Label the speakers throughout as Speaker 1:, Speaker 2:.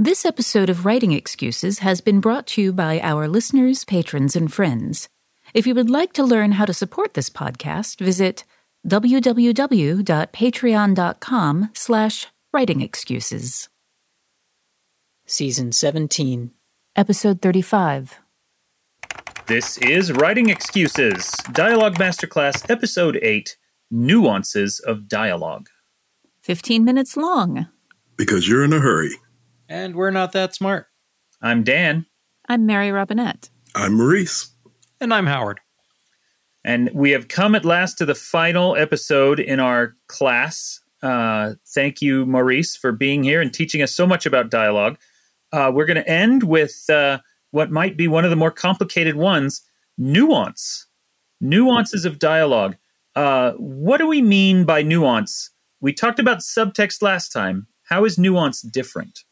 Speaker 1: This episode of Writing Excuses has been brought to you by our listeners, patrons, and friends. If you would like to learn how to support this podcast, visit www.patreon.com slash writingexcuses.
Speaker 2: Season 17.
Speaker 1: Episode 35.
Speaker 3: This is Writing Excuses, Dialogue Masterclass, Episode 8 Nuances of Dialogue.
Speaker 1: 15 minutes long.
Speaker 4: Because you're in a hurry.
Speaker 2: And we're not that smart.
Speaker 3: I'm Dan,
Speaker 1: I'm Mary Robinette.
Speaker 4: I'm Maurice.
Speaker 2: And I'm Howard.
Speaker 3: and we have come at last to the final episode in our class. Uh, thank you, Maurice, for being here and teaching us so much about dialogue. Uh, we're going to end with uh, what might be one of the more complicated ones nuance. Nuances of dialogue. Uh, what do we mean by nuance? We talked about subtext last time. How is nuance different?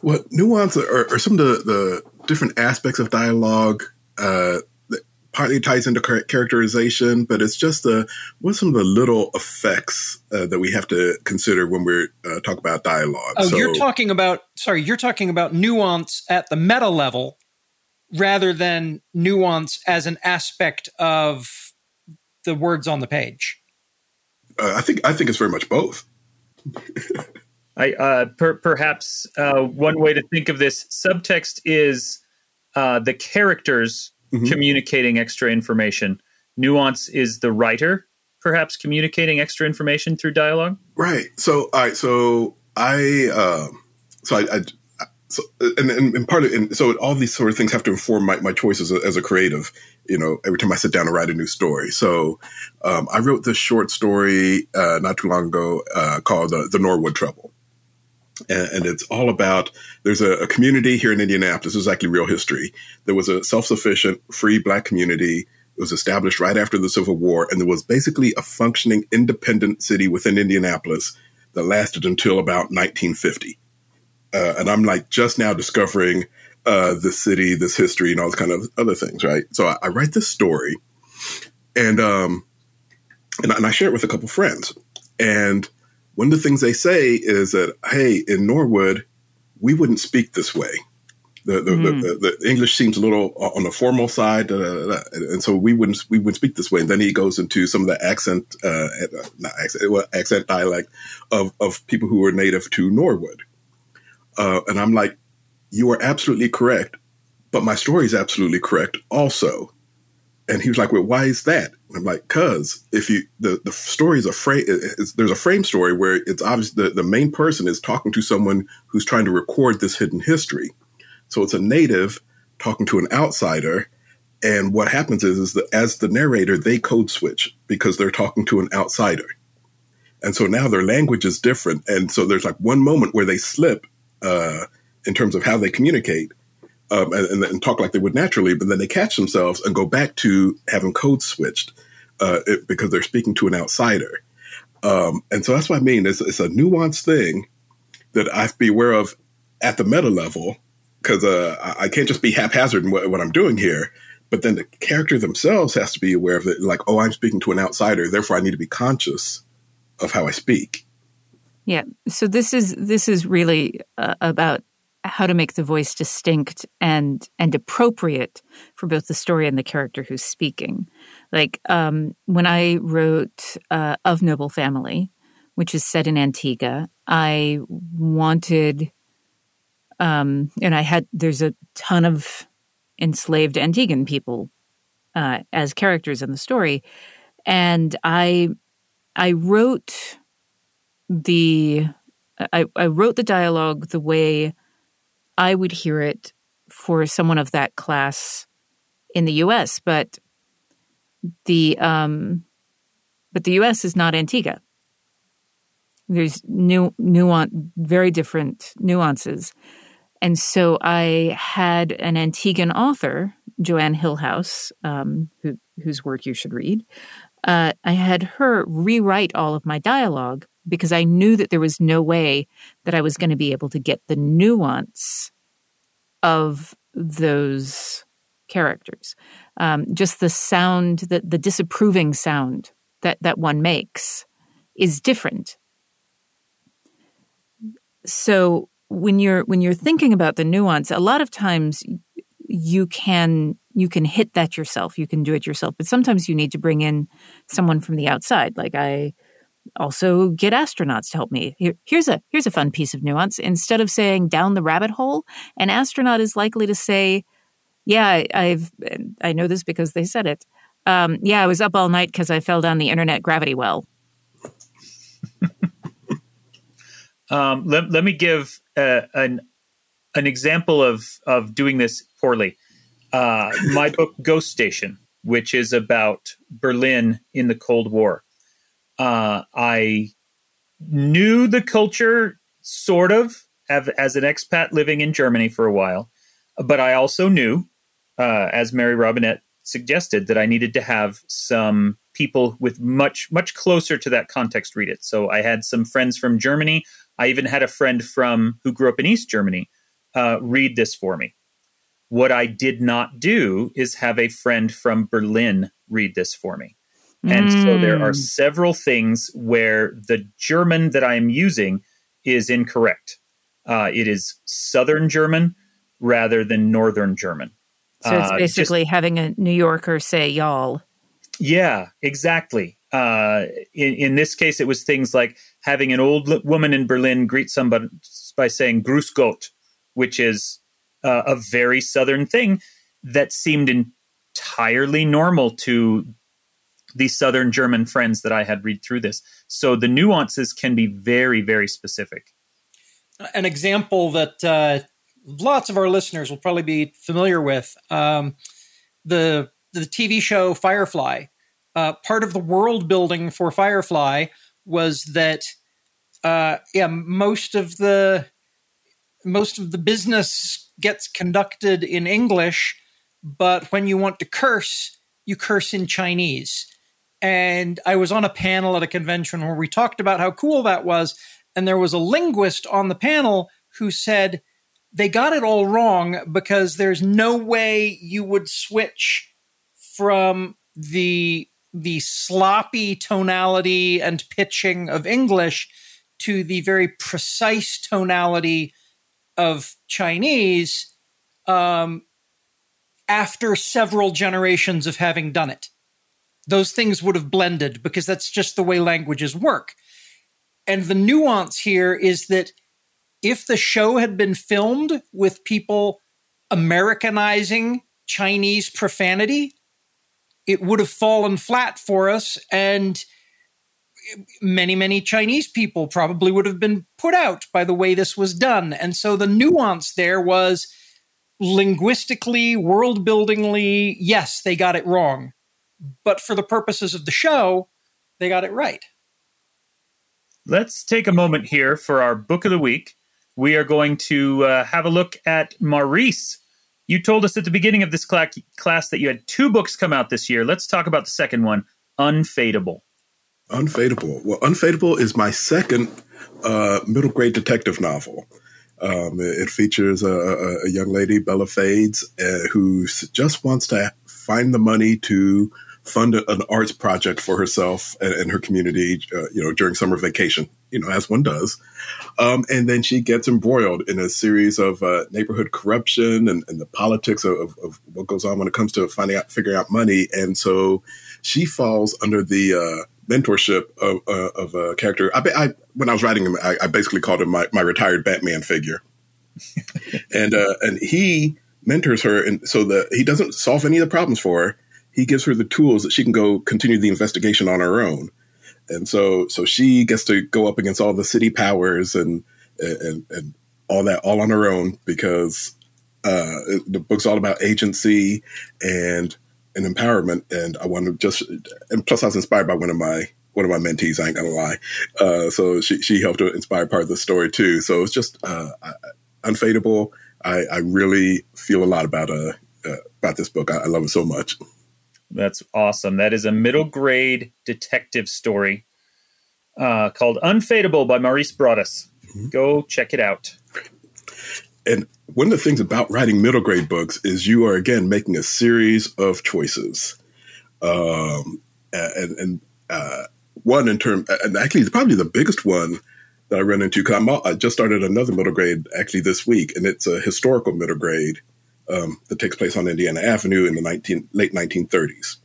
Speaker 4: What nuance are, are some of the, the different aspects of dialogue uh, that partly ties into characterization, but it's just the what some of the little effects uh, that we have to consider when we're uh, talking about dialogue.
Speaker 2: Oh,
Speaker 4: So-
Speaker 2: you're talking about, sorry, you're talking about nuance at the meta level rather than nuance as an aspect of the words on the page.
Speaker 4: uh, I think I think it's very much both.
Speaker 3: I uh, per- perhaps uh, one way to think of this subtext is uh, the characters
Speaker 4: Mhm.
Speaker 3: communicating extra information. Nuance is the writer, perhaps communicating extra information through dialogue.
Speaker 4: Right. So, all right. So I, um, so I, I so, and, and, and part of, and so all these sort of things have to inform my, my choices as a, as a creative, you know, every time I sit down to write a new story. So, um, I wrote this short story, uh, not too long ago, uh, called the, the Norwood Trouble. And, and it's all about, there's a, a community here in Indianapolis. This is actually real history. There was a self-sufficient, free black community. It was established right after the Civil War, and there was basically a functioning independent city within Indianapolis that lasted until about 1950. Uh, and I'm like just now discovering uh, this city, this history, and all those kind of other things, right? So I, I write this story, and um, and, and I share it with a couple friends. And one of the things they say is that, hey, in Norwood, we wouldn't speak this way. The the,
Speaker 1: Mhm.
Speaker 4: the, the, English seems a little on the formal side, da, da, da, da. and so we wouldn't we wouldn't speak this way. And then he goes into some of the accent, uh, not accent, well, accent dialect of of people who are native to Norwood. Uh, and I'm like, you are absolutely correct, but my story is absolutely correct also. And he was like, well, why is that? I'm like, cause if you, the, the story is a frame, there's a frame story where it's obvious the, the main person is talking to someone who's trying to record this hidden history. So it's a native talking to an outsider. And what happens is, is that as the narrator, they code switch because they're talking to an outsider. And so now their language is different. And so there's like one moment where they slip uh, in terms of how they communicate um, and, and, talk like they would naturally, but then they catch themselves and go back to having code switched uh, it, because they're speaking to an outsider. Um, and so that's what I mean. It's, it's a nuanced thing that I have to be aware of at the meta level because uh, I, I can't just be haphazard in what, what I'm doing here. But then the character themselves has to be aware of it. Like, oh, I'm speaking to an outsider, therefore I need to be conscious of how I speak.
Speaker 1: Yeah. So this is this is really uh, about how to make the voice distinct and and appropriate for both the story and the character who's speaking. Like um, when I wrote uh, of Noble Family, which is set in Antigua, I wanted, um, and I had there's a ton of enslaved Antiguan people uh, as characters in the story, and I I wrote the I, I wrote the dialogue the way I would hear it for someone of that class in the U.S., but the um, but the U.S. is not Antigua. There's new nuance, very different nuances, and so I had an Antiguan author, Joanne Hillhouse, um, who, whose work you should read. Uh, I had her rewrite all of my dialogue because I knew that there was no way that I was going to be able to get the nuance of those characters. Um, just the sound, the, the disapproving sound that, that one makes is different. So when you're when you're thinking about the nuance, a lot of times you can you can hit that yourself. You can do it yourself, but sometimes you need to bring in someone from the outside. Like I also get astronauts to help me. Here, here's a here's a fun piece of nuance. Instead of saying down the rabbit hole, an astronaut is likely to say, "Yeah, I've I know this because they said it. Um, yeah, I was up all night because I fell down the internet gravity well."
Speaker 3: um, let, let me give uh, an an example of of doing this poorly. Uh, my book Ghost Station, which is about Berlin in the Cold War. Uh, I knew the culture sort of as an expat living in Germany for a while, but I also knew, uh, as Mary Robinette suggested, that I needed to have some people with much much closer to that context read it. So I had some friends from Germany. I even had a friend from who grew up in East Germany uh, read this for me. What I did not do is have a friend from Berlin read this for me. And mm. so there are mm. several things where the German that I am using is incorrect. Uh, it is Southern German rather than Northern German.
Speaker 1: So it's basically uh, just, having a New Yorker say y'all.
Speaker 3: Yeah, exactly. Uh, in, in, this case, it was things like having an old woman in Berlin greet somebody by saying Grüß Gott, which is uh, a very Southern thing that seemed entirely normal to the Southern German friends that I had read through this. So the nuances can be very, very specific.
Speaker 2: An example that uh, lots of our listeners will probably be familiar with um, the the TV show Firefly. Uh, part of the world building for Firefly was that uh, yeah most of the most of the business gets conducted in English, but when you want to curse, you curse in Chinese. And I was on a panel at a convention where we talked about how cool that was. And there was a linguist on the panel who said they got it all wrong because there's no way you would switch from the the sloppy tonality and pitching of English to the very precise tonality of Chinese um, after several generations of having done it those things would have blended because that's just the way languages work. And the nuance here is that if the show had been filmed with people Americanizing Chinese profanity, it would have fallen flat for us. And many, many Chinese people probably would have been put out by the way this was done. And so the nuance there was linguistically, world buildingly, yes, they got it wrong but for the purposes of the show, they got it right.
Speaker 3: Let's take a moment here for our book of the week. We are going to uh, have a look at Maurice. You told us at the beginning of this cl- class that you had two books come out this year. Let's talk about the second one, Unfadable.
Speaker 4: Unfadable. Well, Unfadable is my second uh, middle grade detective novel. Um, it, features a, a, a, young lady, Bella Fades, uh, who just wants to find the money to fund a, an arts project for herself and, and her community, uh, you know, during summer vacation, you know, as one does. Um, and then she gets embroiled in a series of uh, neighborhood corruption and, and the politics of, of, what goes on when it comes to finding out, figuring out money. And so she falls under the uh, mentorship of, uh, of a character. I, I, when I was writing him, I, I basically called him my, my retired Batman figure. and uh, and he mentors her, and so that he doesn't solve any of the problems for her he gives her the tools that she can go continue the investigation on her own. And so, so she gets to go up against all the city powers and and and all that all on her own because uh, the book's all about agency and and empowerment. And I want to just and plus I was inspired by one of my one of my mentees. I ain't gonna lie. Uh, so she she helped to inspire part of the story too. So it's just uh, unfadable. I, I really feel a lot about uh, uh about this book. I, I love it so much.
Speaker 3: That's awesome. That is a middle grade detective story uh, called Unfadable by Maurice Broaddus. Mm-hmm. Go check it out.
Speaker 4: And one of the things about writing middle grade books is you are again making a series of choices. Um, and, and uh, one in term, and actually it's probably the biggest one that I run into. Cause I just started another middle grade actually this week, and it's a historical middle grade um, that takes place on Indiana Avenue in the 19, late 1930s.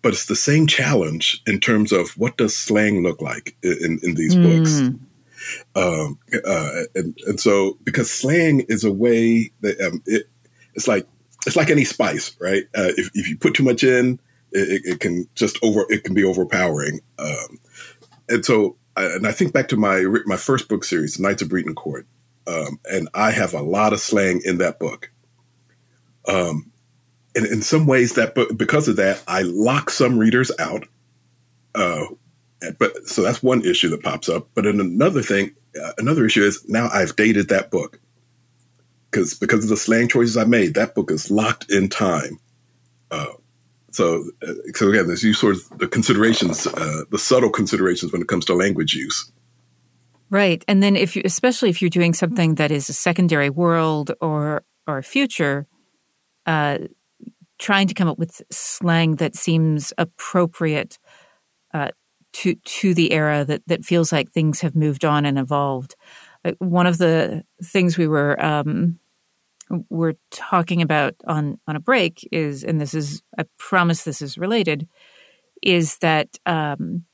Speaker 4: But it's the same challenge in terms of what does slang look like in, in these mm. books. Um, uh, and, and so because slang is a way that um, it, it's like it's like any spice, right? Uh, if, if you put too much in, it, it, can just over it can be overpowering. Um, and so, and I think back to my my first book series, Knights of Breton Court, um, and I have a lot of slang in that book. Um, and in some ways, that book, because of that, I lock some readers out. Uh, but so that's one issue that pops up. But in another thing, uh, another issue is now I've dated that book because because of the slang choices I made, that book is locked in time. Uh, so, uh, so again, there's you sort of the considerations, uh, the subtle considerations when it comes to language use.
Speaker 1: Right, and then if you, especially if you're doing something that is a secondary world or or future, uh, trying to come up with slang that seems appropriate uh, to to the era that that feels like things have moved on and evolved. Uh, one of the things we were um, we're talking about on on a break is, and this is I promise this is related, is that um,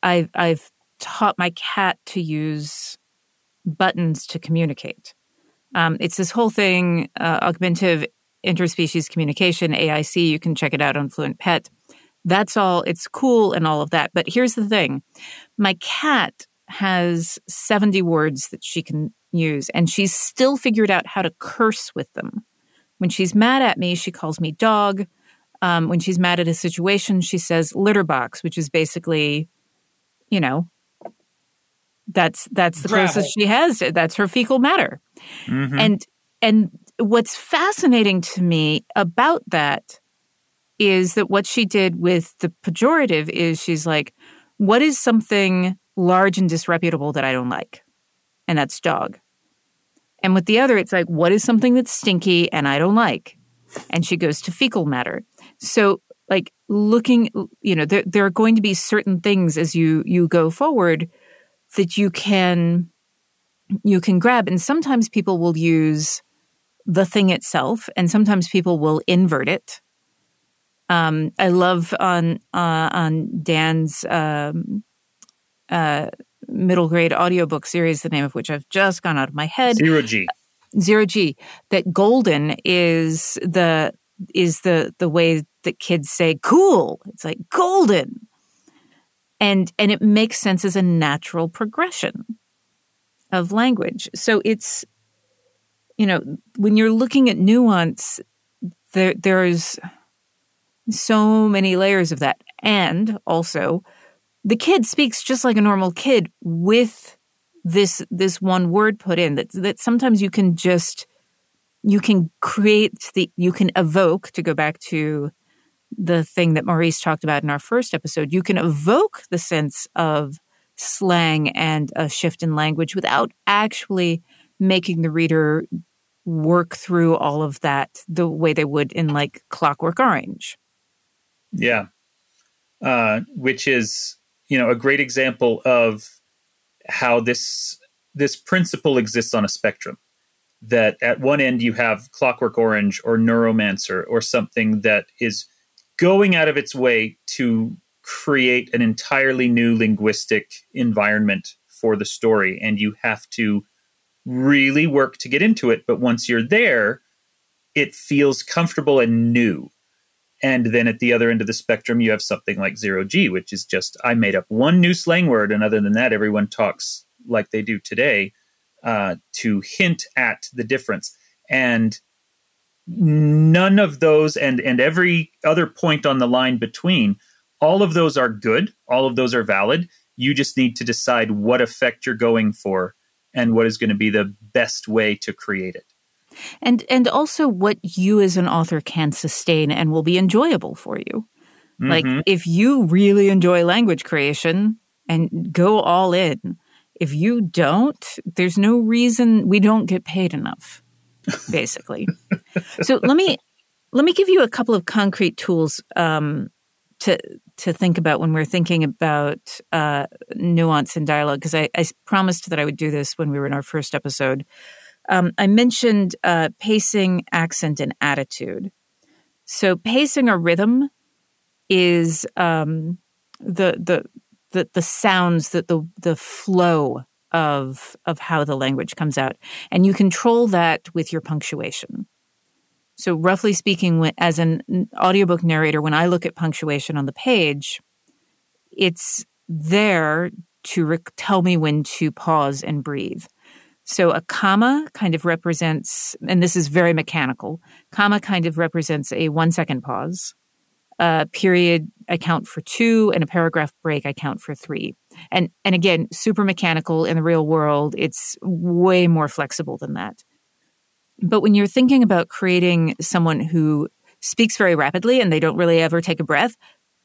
Speaker 1: I've I've taught my cat to use buttons to communicate. Um, it's this whole thing, uh, augmentative interspecies communication, AIC. You can check it out on Fluent Pet. That's all. It's cool and all of that. But here's the thing: my cat has 70 words that she can use, and she's still figured out how to curse with them. When she's mad at me, she calls me dog. Um, when she's mad at a situation, she says litter box, which is basically, you know, that's that's the Gravel. closest she has. That's her fecal matter. Mm-hmm. And and what's fascinating to me about that is that what she did with the pejorative is she's like, what is something large and disreputable that I don't like? And that's dog. And with the other, it's like, what is something that's stinky and I don't like? And she goes to fecal matter. So, like looking, you know, there, there are going to be certain things as you you go forward that you can you can grab, and sometimes people will use the thing itself, and sometimes people will invert it. Um, I love on uh, on Dan's um, uh, middle grade audiobook series, the name of which I've just gone out of my head.
Speaker 3: Zero G.
Speaker 1: Zero G. That golden is the is the the way that kids say cool. It's like golden. And and it makes sense as a natural progression of language. So it's you know, when you're looking at nuance, there there's so many layers of that. And also the kid speaks just like a normal kid with this this one word put in that that sometimes you can just you can create the you can evoke to go back to the thing that Maurice talked about in our first episode you can evoke the sense of slang and a shift in language without actually making the reader work through all of that the way they would in like clockwork orange.
Speaker 3: Yeah. Uh, which is you know a great example of how this this principle exists on a spectrum that at one end you have clockwork orange or neuromancer or something that is going out of its way to create an entirely new linguistic environment for the story and you have to really work to get into it but once you're there it feels comfortable and new and then at the other end of the spectrum, you have something like zero G, which is just I made up one new slang word, and other than that, everyone talks like they do today uh, to hint at the difference. And none of those, and and every other point on the line between, all of those are good. All of those are valid. You just need to decide what effect you're going for and what is going to be the best way to create it.
Speaker 1: And and also what you as an author can sustain and will be enjoyable for you. Mm-hmm. like if you really enjoy language creation and go all in if you don't there's no reason we don't get paid enough basically. So let me let me give you a couple of concrete tools um, to to think about when we're thinking about uh, nuance and dialogue because I, I, promised that I would do this when we were in our first episode. Um, I mentioned uh, pacing, accent, and attitude. So pacing or rhythm is um, the the the the sounds that the the flow of of how the language comes out, and you control that with your punctuation. So, roughly speaking, as an audiobook narrator, when I look at punctuation on the page, it's there to tell me when to pause and breathe. So, a comma kind of represents, and this is very mechanical, comma kind of represents a one second pause. A period, I count for two, and a paragraph break, I count for three. And, and again, super mechanical in the real world, it's way more flexible than that. But when you're thinking about creating someone who speaks very rapidly and they don't really ever take a breath,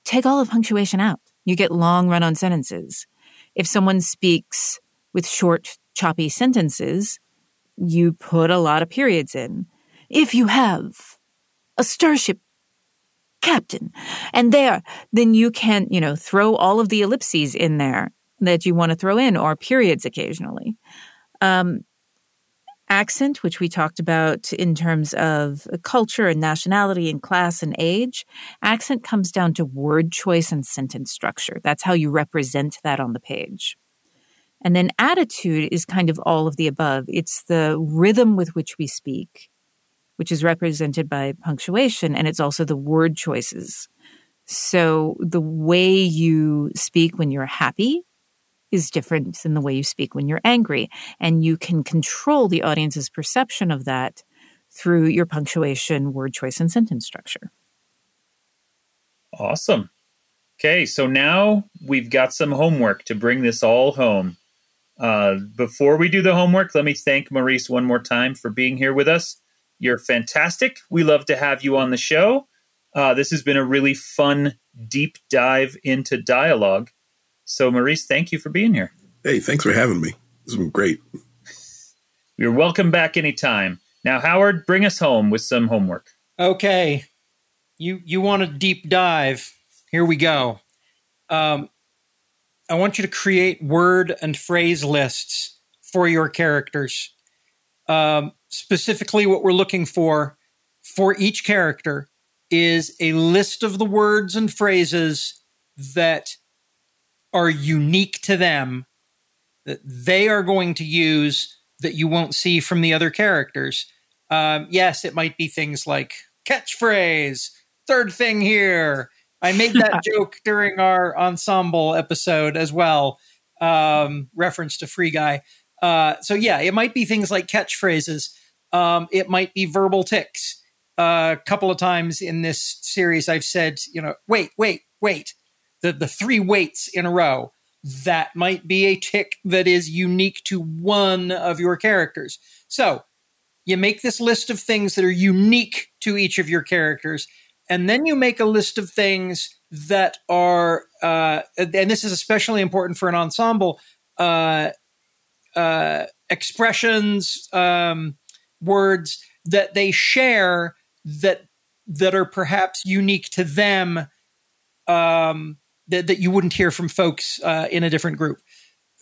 Speaker 1: take all of punctuation out. You get long run on sentences. If someone speaks with short, choppy sentences, you put a lot of periods in. If you have a starship captain and there, then you can, you know, throw all of the ellipses in there that you want to throw in or periods occasionally. Um, accent, which we talked about in terms of culture and nationality and class and age, accent comes down to word choice and sentence structure. That's how you represent that on the page. And then attitude is kind of all of the above. It's the rhythm with which we speak, which is represented by punctuation, and it's also the word choices. So the way you speak when you're happy is different than the way you speak when you're angry. And you can control the audience's perception of that through your punctuation, word choice, and sentence structure.
Speaker 3: Awesome. Okay, so now we've got some homework to bring this all home. Uh, before we do the homework, let me thank Maurice one more time for being here with us. You're fantastic. We love to have you on the show. Uh, this has been a really fun deep dive into dialogue. So, Maurice, thank you for being here.
Speaker 4: Hey, thanks for having me. This has been great.
Speaker 3: You're welcome back anytime. Now, Howard, bring us home with some homework.
Speaker 2: Okay. You you want a deep dive. Here we go. Um, I want you to create word and phrase lists for your characters. Um, specifically, what we're looking for for each character is a list of the words and phrases that are unique to them that they are going to use that you won't see from the other characters. Um, yes, it might be things like catchphrase, third thing here. I made that joke during our ensemble episode as well, um, reference to Free Guy. Uh, so, yeah, it might be things like catchphrases. Um, it might be verbal tics. Uh, a couple of times in this series, I've said, you know, wait, wait, wait the, the three waits in a row, that might be a tic that is unique to one of your characters. So you make this list of things that are unique to each of your characters, and then you make a list of things that are, uh, and this is especially important for an ensemble, uh, uh, expressions, um, words that they share that that are perhaps unique to them um, that, that you wouldn't hear from folks uh, in a different group.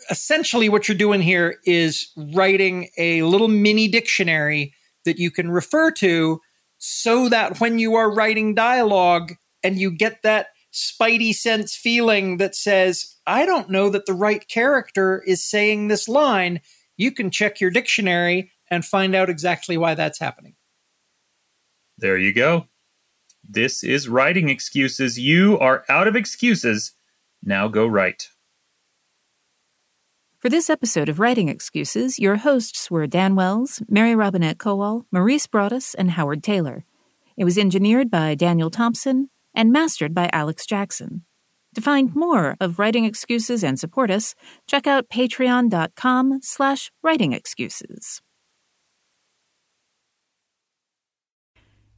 Speaker 2: Essentially, what you're doing here is writing a little mini dictionary that you can refer to so that when you are writing dialogue and you get that spidey sense feeling that says, I don't know that the right character is saying this line, you can check your dictionary and find out exactly why that's happening.
Speaker 3: There you go. This is writing excuses. You are out of excuses. Now go write.
Speaker 1: For this episode of Writing Excuses, your hosts were Dan Wells, Mary Robinette Kowal, Maurice Broaddus, and Howard Tayler. It was engineered by Daniel Thompson and mastered by Alex Jackson. To find more of Writing Excuses and support us, check out patreon.com slash writing excuses.